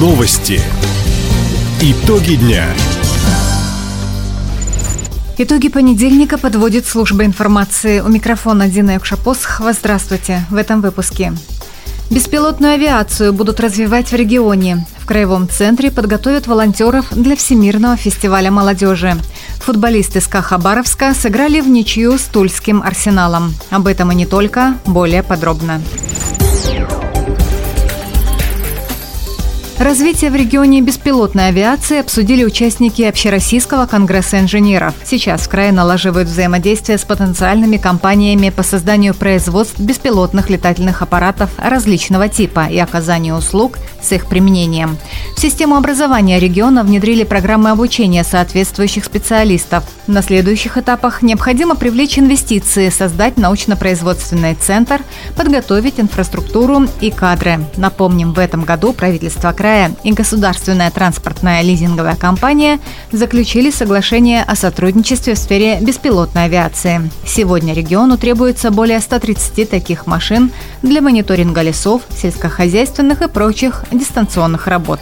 Новости. Итоги дня. Итоги понедельника подводит служба информации. У микрофона Дина Юкшапосхова. Здравствуйте. В этом выпуске. Беспилотную авиацию будут развивать в регионе. В Краевом центре подготовят волонтеров для Всемирного фестиваля молодежи. Футболисты СКА Хабаровска сыграли в ничью с Тульским арсеналом. Об этом и не только, более подробно. Развитие в регионе беспилотной авиации обсудили участники Общероссийского конгресса инженеров. Сейчас в крае налаживают взаимодействие с потенциальными компаниями по созданию производств беспилотных летательных аппаратов различного типа и оказанию услуг с их применением. В систему образования региона внедрили программы обучения соответствующих специалистов. На следующих этапах необходимо привлечь инвестиции, создать научно-производственный центр, подготовить инфраструктуру и кадры. Напомним, в этом году правительство края и государственная транспортная лизинговая компания заключили соглашение о сотрудничестве в сфере беспилотной авиации. Сегодня региону требуется более 130 таких машин для мониторинга лесов, сельскохозяйственных и прочих дистанционных работ.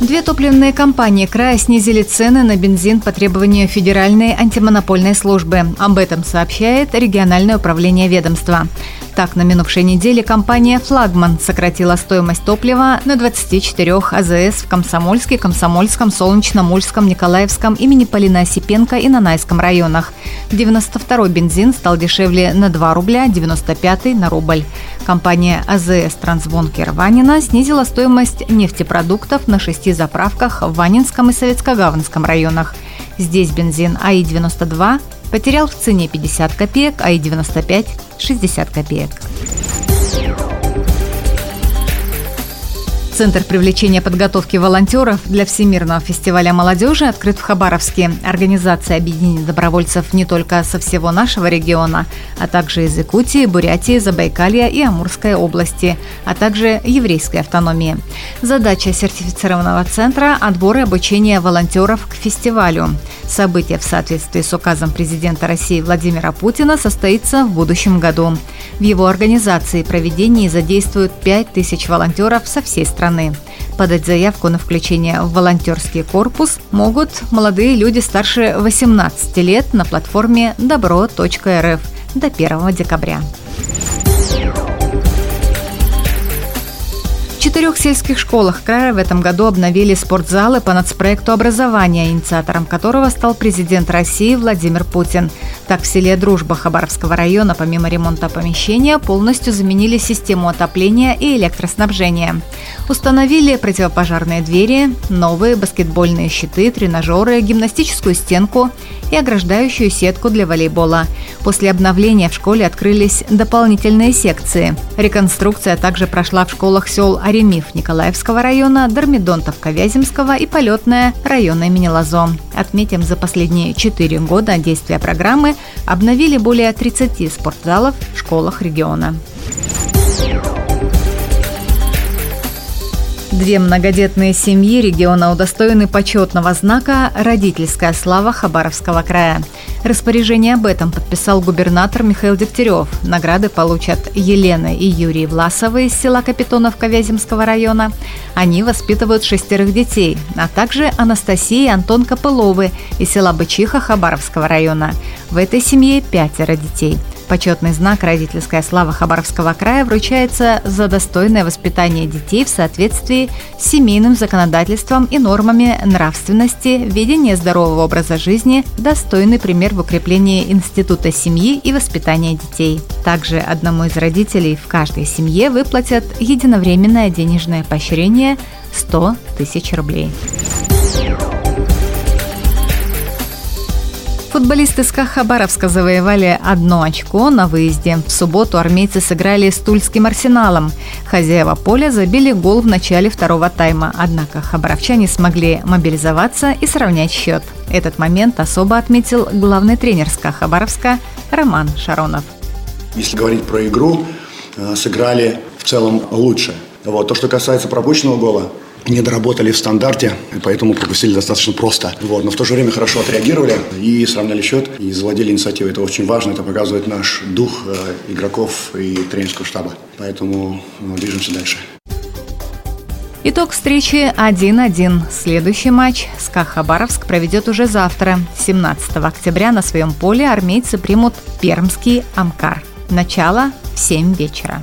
Две топливные компании края снизили цены на бензин по требованию Федеральной антимонопольной службы. Об этом сообщает региональное управление ведомства. Так, на минувшей неделе компания «Флагман» сократила стоимость топлива на 24 АЗС в Комсомольске, Комсомольском, Солнечном, Ульском, Николаевском, имени Полина Осипенко и Нанайском районах. 92-й бензин стал дешевле на 2 рубля, 95-й на рубль. Компания АЗС «Трансбункер» Ванина снизила стоимость нефтепродуктов на шести заправках в Ванинском и Советско-Гаванском районах. Здесь бензин АИ-92 потерял в цене 50 копеек, а и 95 – 60 копеек. Центр привлечения подготовки волонтеров для Всемирного фестиваля молодежи открыт в Хабаровске. Организация объединит добровольцев не только со всего нашего региона, а также из Якутии, Бурятии, Забайкалья и Амурской области, а также еврейской автономии. Задача сертифицированного центра – отбор и обучение волонтеров к фестивалю. Событие в соответствии с указом президента России Владимира Путина состоится в будущем году. В его организации и проведении задействуют 5000 волонтеров со всей страны. Подать заявку на включение в волонтерский корпус могут молодые люди старше 18 лет на платформе добро.рф до 1 декабря. четырех сельских школах края в этом году обновили спортзалы по нацпроекту образования, инициатором которого стал президент России Владимир Путин. Так, в селе Дружба Хабаровского района помимо ремонта помещения полностью заменили систему отопления и электроснабжения. Установили противопожарные двери, новые баскетбольные щиты, тренажеры, гимнастическую стенку и ограждающую сетку для волейбола. После обновления в школе открылись дополнительные секции. Реконструкция также прошла в школах сел Оренбург Миф Николаевского района, Дормидонтовка Вяземского и Полетная района имени Лазо. Отметим, за последние четыре года действия программы обновили более 30 спортзалов в школах региона. Две многодетные семьи региона удостоены почетного знака «Родительская слава Хабаровского края». Распоряжение об этом подписал губернатор Михаил Дегтярев. Награды получат Елена и Юрий Власовы из села Капитоновка Вяземского района. Они воспитывают шестерых детей, а также Анастасия и Антон Копыловы из села Бычиха Хабаровского района. В этой семье пятеро детей – Почетный знак «Родительская слава Хабаровского края» вручается за достойное воспитание детей в соответствии с семейным законодательством и нормами нравственности, ведение здорового образа жизни, достойный пример в укреплении института семьи и воспитания детей. Также одному из родителей в каждой семье выплатят единовременное денежное поощрение 100 тысяч рублей. Футболисты СКА Хабаровска завоевали одно очко на выезде. В субботу армейцы сыграли с Тульским арсеналом. Хозяева поля забили гол в начале второго тайма, однако хабаровчане смогли мобилизоваться и сравнять счет. Этот момент особо отметил главный тренер СКА Хабаровска Роман Шаронов. Если говорить про игру, э, сыграли в целом лучше. Вот. То, что касается пропущенного гола, не доработали в стандарте, и поэтому пропустили достаточно просто. Вот. Но в то же время хорошо отреагировали и сравняли счет, и завладели инициативой. Это очень важно, это показывает наш дух э, игроков и тренерского штаба. Поэтому ну, движемся дальше. Итог встречи 1-1. Следующий матч СКА Хабаровск проведет уже завтра, 17 октября. На своем поле армейцы примут пермский Амкар. Начало в 7 вечера.